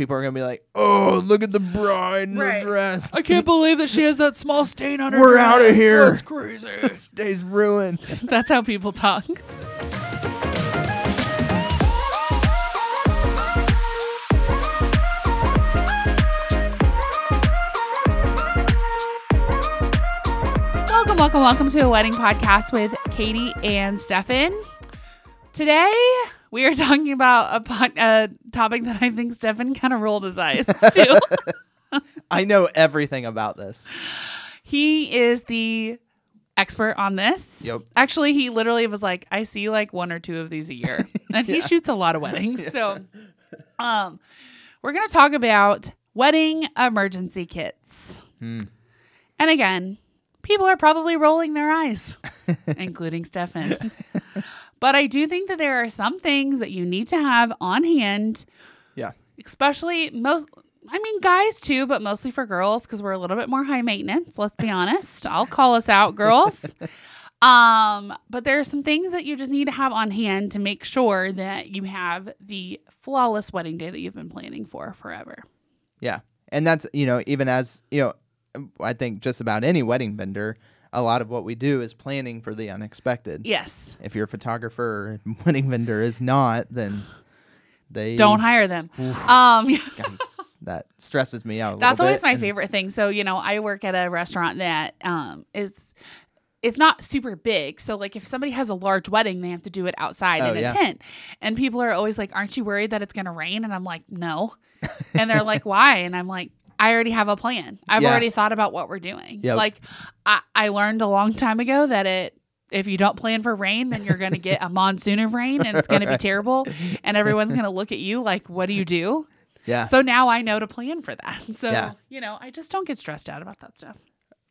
people are gonna be like, "Oh, look at the bride in Right. her dress. I can't believe that she has that small stain on her. We're outta dress. here. That's crazy. this day's ruined." That's how people talk. Welcome, welcome, welcome to a wedding podcast with Katie and Steffen. Today we are talking about a, a topic that I think Steffen kind of rolled his eyes to. I know everything about this. He is the expert on this. Yep. Actually, he literally was like, I see like one or two of these a year. And he shoots a lot of weddings. So um we're gonna talk about wedding emergency kits. Hmm. And again, people are probably rolling their eyes, including Steffen. But I do think that there are some things that you need to have on hand Yeah. especially most I mean guys too, but mostly for girls because we're a little bit more high maintenance. Let's be honest. I'll call us out, girls. Um, but there are some things that you just need to have on hand to make sure that you have the flawless wedding day that you've been planning for forever. Yeah. And that's, you know, even as, you know, I think just about any wedding vendor, a lot of what we do is planning for the unexpected. Yes. If your photographer or wedding vendor is not, then they Don't hire them. Um God, that stresses me out. A That's always bit. my And- favorite thing. So, you know, I work at a restaurant that um is it's not super big. So like if somebody has a large wedding, they have to do it outside Oh, in a yeah. tent. And people are always like, "Aren't you worried that it's going to rain?" And I'm like, "No." and they're like, "Why?" And I'm like, I already have a plan. I've Yeah. already thought about what we're doing. Yep. Like I, I learned a long time ago that it if you don't plan for rain, then you're going to get a monsoon of rain and it's going to be terrible. And everyone's going to look at you like, what do you do? Yeah. So now I know to plan for that. So, Yeah. you know, I just don't get stressed out about that stuff.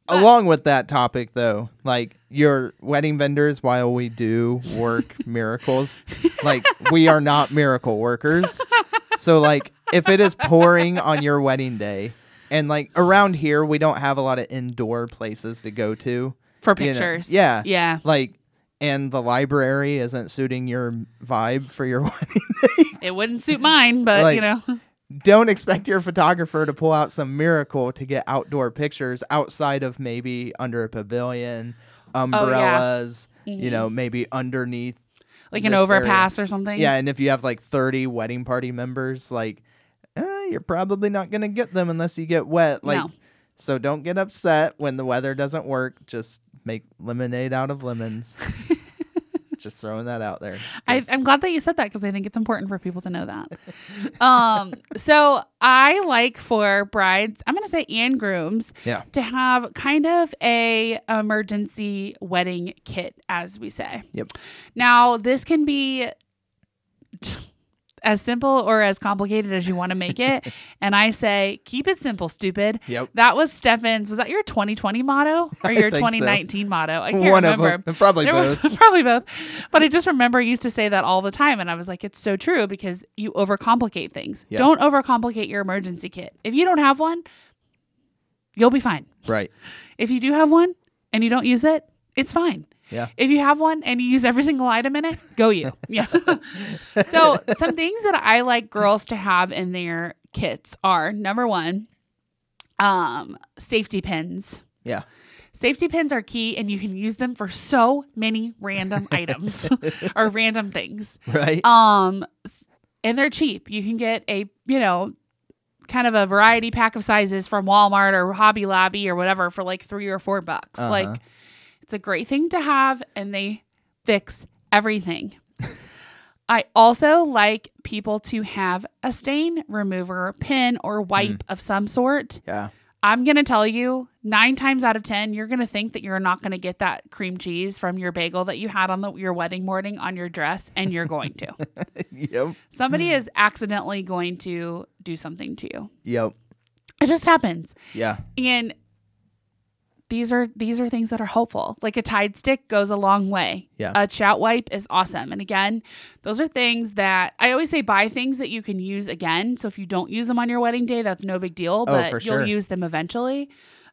Along with that topic, though, like your wedding vendors, while we do work miracles, like we are not miracle workers. So, like, if it is pouring on your wedding day, and like around here, we don't have a lot of indoor places to go to. For you know, pictures. yeah. Yeah. Like, and the library isn't suiting your vibe for your wedding day. It wouldn't suit mine, but Like- you know. don't expect your photographer to pull out some miracle to get outdoor pictures outside of maybe under a pavilion, Oh, umbrellas, Mm-hmm. you know, maybe underneath. Like an overpass or something. Yeah, and if you have like 30 wedding party members, like, eh, you're probably not going to get them unless you get wet. Like, No. so don't get upset when the weather doesn't work. Just make lemonade out of lemons. Just throwing that out there. I, I'm glad that you said that because I think it's important for people to know that. um, so I like for brides, I'm going to say and grooms, yeah. to have kind of a emergency wedding kit, as we say. Yep. Now this can be as simple or as complicated as you want to make it, and I say keep it simple, stupid. Yep. That was Steffen's. Was that your 2020 motto or your think so. 2019 motto? I can't One remember. Probably There both. was probably both. But I just remember I used to say that all the time. And I was like, it's so true because you overcomplicate things. Yeah. Don't overcomplicate your emergency kit. If you don't have one, you'll be fine. right. If you do have one and you don't use it, it's fine. Yeah. If you have one and you use every single item in it, go you. Yeah. so, some things that I like girls to have in their kits are number one, um, safety pins. Yeah. Safety pins are key and you can use them for so many random items or random things. Right. Um and they're cheap. You can get a, you know, kind of a variety pack of sizes from Walmart or Hobby Lobby or whatever for like 3 or 4 bucks. Uh-huh. Like it's a great thing to have and they fix everything. I also like people to have a stain remover, pin or wipe mm. of some sort. yeah. I'm going to tell you, nine times out of 10, you're going to think that you're not going to get that cream cheese from your bagel that you had on the, your wedding morning on your dress, and you're going to. Yep. Somebody is accidentally going to do something to you. Yep. It just happens. Yeah. And these are these are things that are helpful. Like a Tide stick goes a long way. Yeah. A Shout wipe is awesome. And again, those are things that I always say buy things that you can use again. So if you don't use them on your wedding day, that's no big deal, Oh, but for you'll sure. use them eventually.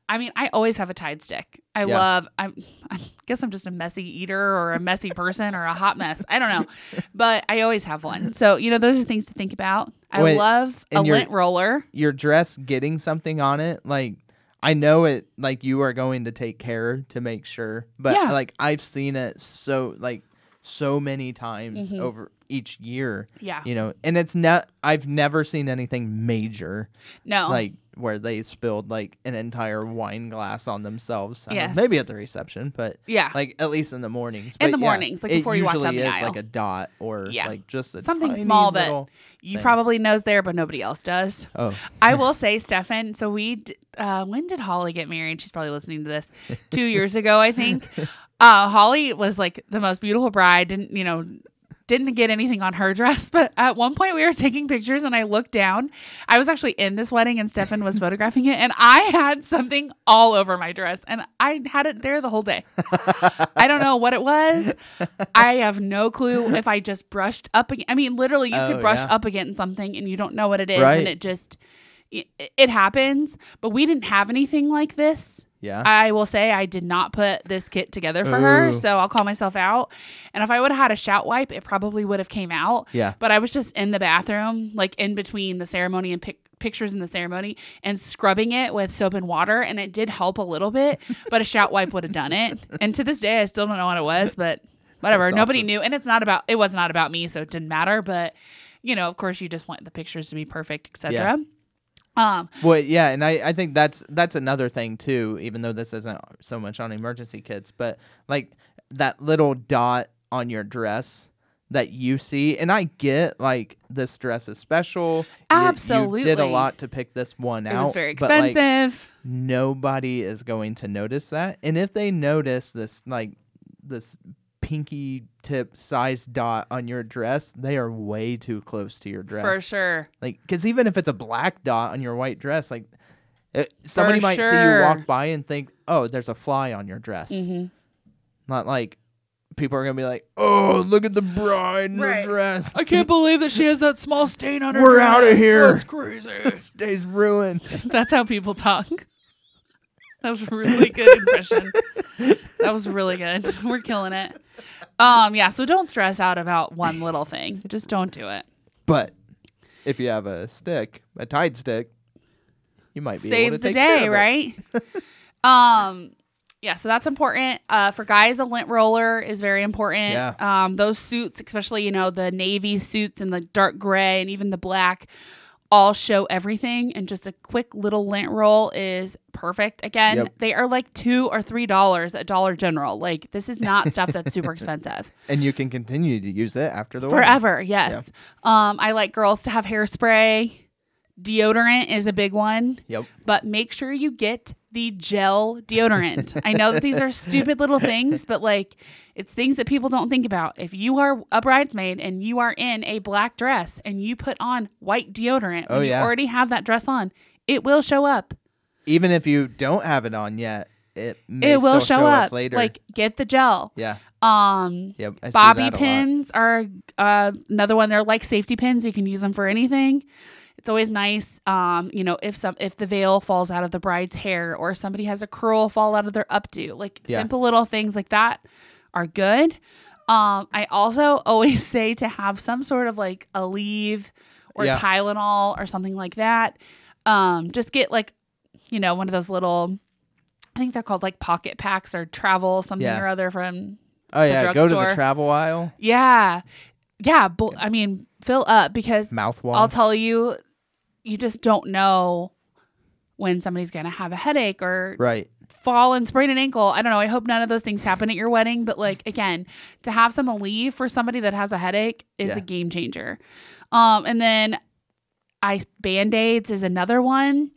I mean, I always have a Tide stick. I Yeah. love. I'm. I guess I'm just a messy eater or a messy person or a hot mess. I don't know, but I always have one. So you know, those are things to think about. I Wait, love a lint roller. Your dress getting something on it, like I know it like you are going to take care to make sure. But Yeah. like I've seen it so like so many times Mhm. over each year. Yeah. You know, and it's not I've never seen anything major No. like where they spilled like an entire wine glass on themselves. I know, maybe at the reception, but yeah. like at least in the mornings. In But the yeah, mornings, like before you walk down the is aisle. like a dot or Yeah. like just a Something small that- you thing. probably knows there, but nobody else does. Oh, I will say, Steffen. So we, d- uh, when did Holly get married? She's probably listening to this. Two years ago, I think. Uh, Holly was like the most beautiful bride. Didn't you know? Didn't get anything on her dress, but at one point we were taking pictures and I looked down. I was actually in this wedding and Steffen was photographing it, and I had something all over my dress, and I had it there the whole day. I don't know what it was. I have no clue if I just brushed up. Ag- I mean, literally, you Oh, could brush yeah. up against something and you don't know what it is, Right. and it just it, it happens. But we didn't have anything like this. Yeah. I will say I did not put this kit together for her, so I'll call myself out. And if I would have had a shout wipe, it probably would have came out. Yeah. But I was just in the bathroom, like in between the ceremony and pic- pictures in the ceremony, and scrubbing it with soap and water, and it did help a little bit. but a shout wipe would have done it. And to this day, I still don't know what it was, but whatever. That's Nobody awesome. knew, and it's not about. It was not about me, so it didn't matter. But you know, of course, you just want the pictures to be perfect, etc. Um, Well, yeah, and I, I think that's that's another thing too. Even though this isn't so much on emergency kits, but like that little dot on your dress that you see, and I get like this dress is special. You- you did a lot to pick this one out. it was very but, like, expensive. nobody is going to notice that, and if they notice this, like this pinky tip size dot on your dress, they are way too close to your dress. For sure. Like, because even if it's a black dot on your white dress, like it, somebody might see you walk by and think, "Oh, there's a fly on your dress." hmm Not like people are gonna be like, "Oh, look at the bride in Right. her dress. I can't believe that she has that small stain on her. We're out of here. That's crazy. this day's ruined." That's how people talk. That was a really good impression. That was really good. We're killing it. Um, yeah, so don't stress out about one little thing. Just don't do it. But if you have a stick, a Tide stick, you might be able Saves to the take care day, right? um, yeah, so that's important. Uh, for guys, a lint roller is very important. Yeah. Um, those suits, especially you know the navy suits and the dark gray and even the black, all show everything. And just a quick little lint roll is perfect. Again, Yep. they are like two or three dollars at Dollar General. Like this is not stuff that's super expensive. And you can continue to use it after the wedding. Forever, yes. Um, I like girls to have hairspray. Deodorant is a big one Yep. but make sure you get the gel deodorant. I know that these are stupid little things, but like it's things that people don't think about. If you are a bridesmaid and you are in a black dress and you put on white deodorant, Oh, when yeah. you already have that dress on, it will show up. Even if you don't have it on yet, it it will still show, up. later. Like get the gel. yeah. Um Yep. I bobby that a lot. pins are uh, another one. They're like safety pins. You can use them for anything. It's always nice, um, you know, if some if the veil falls out of the bride's hair or somebody has a curl fall out of their updo, like Yeah. simple little things like that are good. Um, I also always say to have some sort of like Aleve or Yeah. Tylenol or something like that. Um, just get like, you know, one of those little. I think they're called like pocket packs or travel something Yeah. or other from Oh yeah. Go to the travel aisle. yeah. Yeah. Bl- I mean, fill up because Mouthwash. I'll tell you, you just don't know when somebody's going to have a headache or Right. fall and sprain an ankle. I don't know. I hope none of those things happen at your wedding. But like, again, to have some leave for somebody that has a headache is Yeah. a game changer. Um, and then I band aids is another one.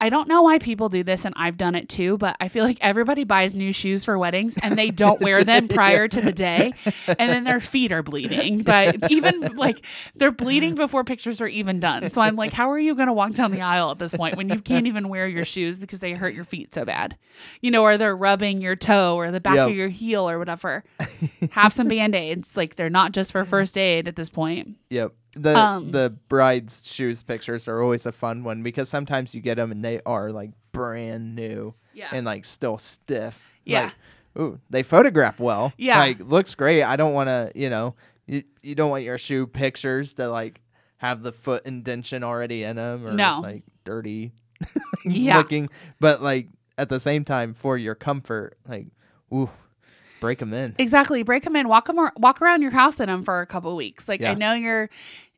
I- don't know why people do this, and I've done it too, but I feel like everybody buys new shoes for weddings and they don't wear them prior to the day, and then their feet are bleeding. But even like they're bleeding before pictures are even done. So I'm like, how are you going to walk down the aisle at this point when you can't even wear your shoes because they hurt your feet so bad? You know, or they're rubbing your toe or the back Yep. of your heel or whatever. Have some band aids. Like they're not just for first aid at this point. Yep. The Um, the bride's shoes pictures are always a fun one because sometimes you get them and they are like brand new Yeah. and like still stiff. Yeah. Like, ooh, they photograph well. Yeah. Like looks great. I don't want to, you know, you you don't want your shoe pictures to like have the foot indention already in them or No. like dirty Yeah. looking, but like at the same time for your comfort, like ooh, break them in. Exactly. Break them in. Walk them. Walk around your house in them for a couple weeks. Like Yeah. I know you're.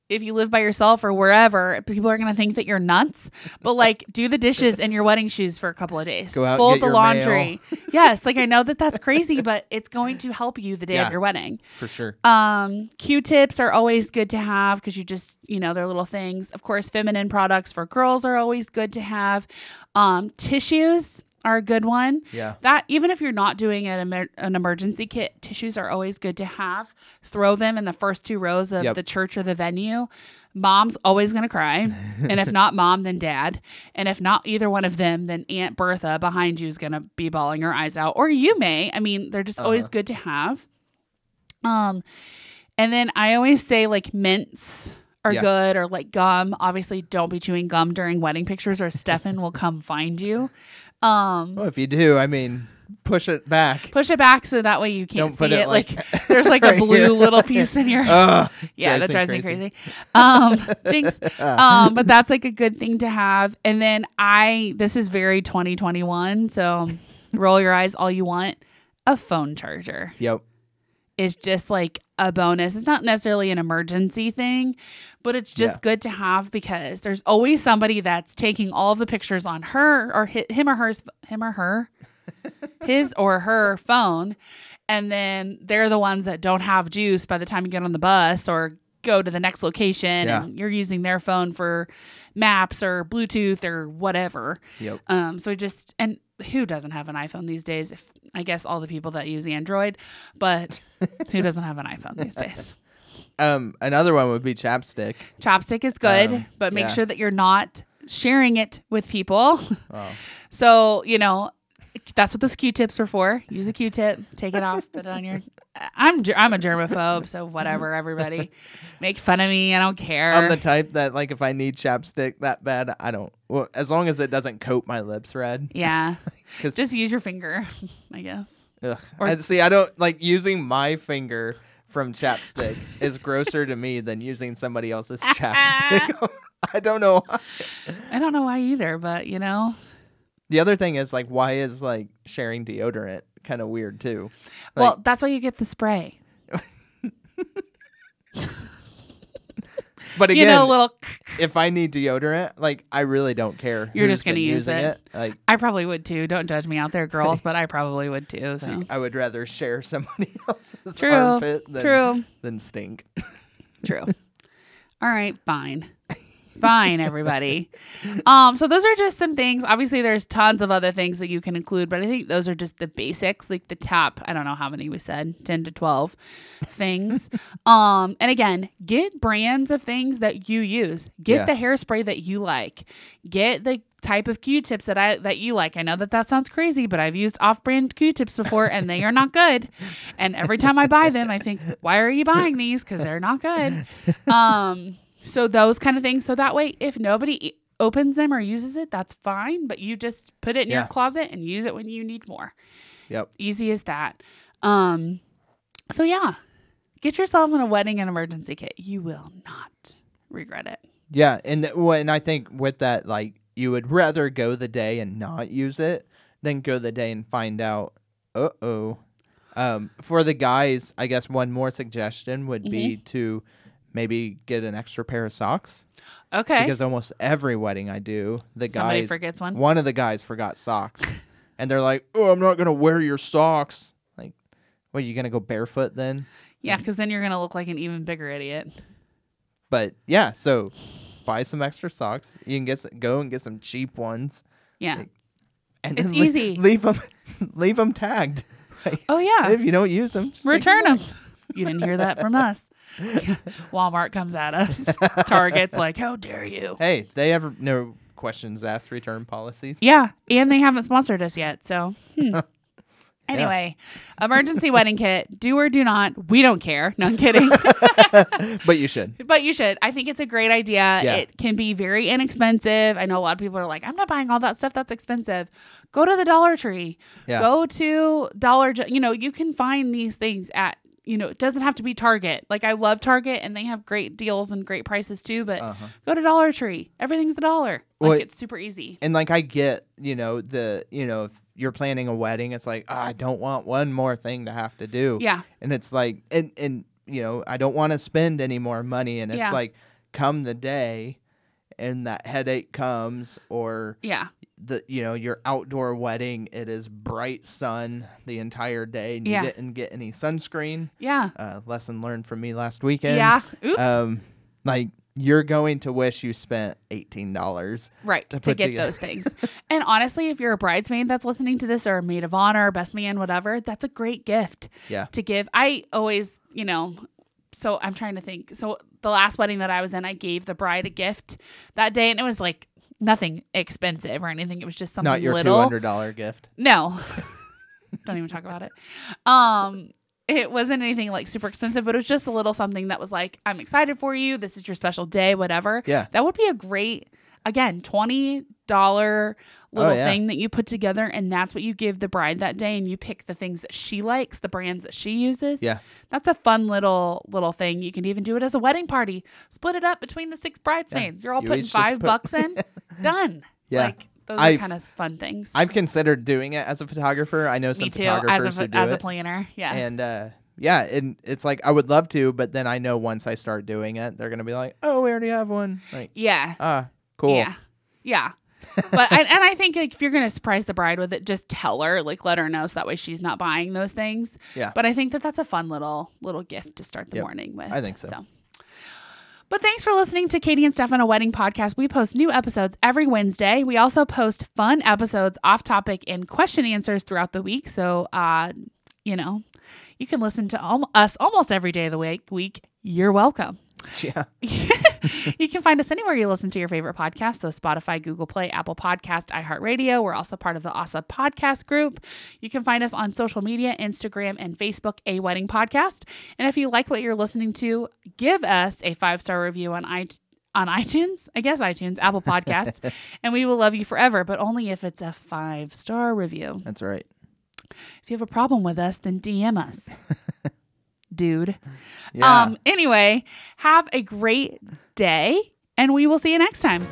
If you live by yourself or wherever, people are gonna think that you're nuts. But like, do the dishes in your wedding shoes for a couple of days. Go out Fold the laundry. yes, like I know that that's crazy, but it's going to help you the day Yeah. of your wedding. For sure. Um, Q-tips are always good to have because you just, you know, they're little things. Of course, feminine products for girls are always good to have. Um, tissues are a good one. Yeah. That even if you're not doing an, emer- an emergency kit, tissues are always good to have. Throw them in the first two rows of Yep. the church or the venue. Mom's always going to cry. and if not mom, then dad. And if not either one of them, then Aunt Bertha behind you is going to be bawling her eyes out. Or you may. I mean, they're just always Uh-huh. good to have. Um, and then I always say like mints are Yeah. good or like gum. Obviously, don't be chewing gum during wedding pictures or Steffen will come find you. Um, Well, if you do, I mean, push it back. push it back so that way you can't Don't see it. Like, like, there's like a blue here. little piece in your Ugh, yeah, that drives me crazy. Um, jinx. Um, but that's like a good thing to have. And then I, this is very 2021, so roll your eyes all you want. A phone charger Yep. Is just like a bonus. It's not necessarily an emergency thing, but it's just Yeah. good to have because there's always somebody that's taking all of the pictures on her or him or hers, him or her, his or her phone, and then they're the ones that don't have juice by the time you get on the bus or go to the next location, Yeah. and you're using their phone for maps or Bluetooth or whatever. Yep. Um, so just and who doesn't have an iPhone these days? If I guess all the people that use Android, but who doesn't have an iPhone these days? Um, another one would be chapstick. Chapstick is good, Um, but make yeah. sure that you're not sharing it with people. Oh, So you know that's what those Q-tips are for. Use a Q-tip, take it off, put it on your. I'm I'm a germaphobe, so whatever. Everybody make fun of me. I don't care. I'm the type that like if I need chapstick that bad, I don't. Well, as long as it doesn't coat my lips red. yeah, 'Cause- just use your finger, I guess. Ugh. Or- I see. I don't like using my finger from chapstick is grosser to me than using somebody else's chapstick. I don't know. why. I don't know why either, but you know, The other thing is like, why is like sharing deodorant kind of weird too? Like, well, that's why you get the spray. but you again, know, little. if I need deodorant, like I really don't care. You're just gonna use using it. Like I probably would too. Don't judge me out there, girls, but I probably would too. So I would rather share somebody else's True. armpit than, true, than stink. true. All right, fine. Fine, everybody. Um, so those are just some things. Obviously, there's tons of other things that you can include, but I think those are just the basics, like the top. I don't know how many we said, ten to twelve things. um, and again, get brands of things that you use. Get Yeah. the hairspray that you like. Get the type of Q-tips that I that you like. I know that that sounds crazy, but I've used off-brand Q-tips before, and they are not good. And every time I buy them, I think, why are you buying these? Because they're not good. Um, so those kind of things. So that way, if nobody opens them or uses it, that's fine. But you just put it in your closet and use it when you need more. Yep. Easy as that. Um, so yeah, get yourself in a wedding and emergency kit. You will not regret it. Yeah, and th- well, and I think with that, like you would rather go the day and not use it than go the day and find out. Uh oh. Um, for the guys, I guess one more suggestion would be Mm-hmm. to maybe get an extra pair of socks Okay. because almost every wedding I do, the Somebody guys forgets one. one of the guys forgot socks, and they're like, "Oh, I'm not gonna wear your socks." Like, what? You gonna go barefoot then? Yeah, because then you're gonna look like an even bigger idiot. But yeah, so buy some extra socks. You can get some, go and get some cheap ones. Yeah. And It's le- easy. Leave them, leave them tagged. Like, Oh yeah. If you don't use them, just take them. You didn't hear that from us. Walmart comes at us. Target's like, how dare you? Hey, they have no questions asked return policies. Yeah, and they haven't sponsored us yet, so hmm. Anyway, emergency wedding kit. Do or do not. We don't care. No, I'm kidding. but you should. but you should. I think it's a great idea. Yeah. It can be very inexpensive. I know a lot of people are like, I'm not buying all that stuff. That's expensive. Go to the Dollar Tree. Yeah. Go to Dollar. Ge- You know, you can find these things at. You know, it doesn't have to be Target. Like I love Target, and they have great deals and great prices too. But Uh-huh. go to Dollar Tree. Everything's a dollar. Like Well, it's super easy. And like I get, you know, the you know, if you're planning a wedding, it's like, "Ah, I don't want one more thing to have to do. Yeah. And it's like and and you know, I don't want to spend any more money and it's Yeah. like come the day and that headache comes or Yeah. The you know your outdoor wedding it is bright sun the entire day and Yeah. you didn't get any sunscreen Yeah. uh, lesson learned from me last weekend Yeah. Oops. um like you're going to wish you spent $18 right. to To, get together. those things. and honestly, if you're a bridesmaid that's listening to this or a maid of honor, best man, whatever, that's a great gift. yeah to give. I always, you know, so I'm trying to think. So the last wedding that I was in, I gave the bride a gift that day, and it was like nothing expensive or anything. It was just something not your little. $200 gift No, don't even talk about it. Um, it wasn't anything like super expensive, but it was just a little something that was like, I'm excited for you. This is your special day, whatever. Yeah. That would be a great, again, $20 little Oh, yeah. thing that you put together. And that's what you give the bride that day. And you pick the things that she likes, the brands that she uses. yeah That's a fun little, little thing. You can even do it as a wedding party. Split it up between the six bridesmaids. You're all You putting five put- bucks in. Done. Yeah. Like, those are I've- kind of fun things. I've considered doing it as a photographer. I know some Me too, photographers as a who do as a planner. Yeah. and uh, yeah, and it's like I would love to, but then I know once I start doing it, they're gonna be like, "Oh, we already have one." Like, yeah. ah, cool. Yeah. Yeah. but and, and I think like if you're gonna surprise the bride with it, just tell her, like let her know, so that way she's not buying those things. Yeah. But I think that that's a fun little little gift to start the Yep. morning with. I think so. But thanks for listening to Katie and Steffen a Wedding Podcast. We post new episodes every Wednesday. We also post fun episodes, off topic, and question answers throughout the week. So, uh, you know, you can listen to al- us almost every day of the week. Week, you're welcome. Yeah. you can find us anywhere you listen to your favorite podcast. So Spotify, Google Play, Apple Podcast, iHeartRadio. We're also part of the ASA podcast group. You can find us on social media, Instagram and Facebook, A Wedding Podcast. And if you like what you're listening to, give us a five star review on iTunes. On iTunes, I guess iTunes, Apple Podcasts, and we will love you forever, but only if it's a five star review. That's right. If you have a problem with us, then DM us, dude. Yeah. Um, anyway, have a great day, and we will see you next time.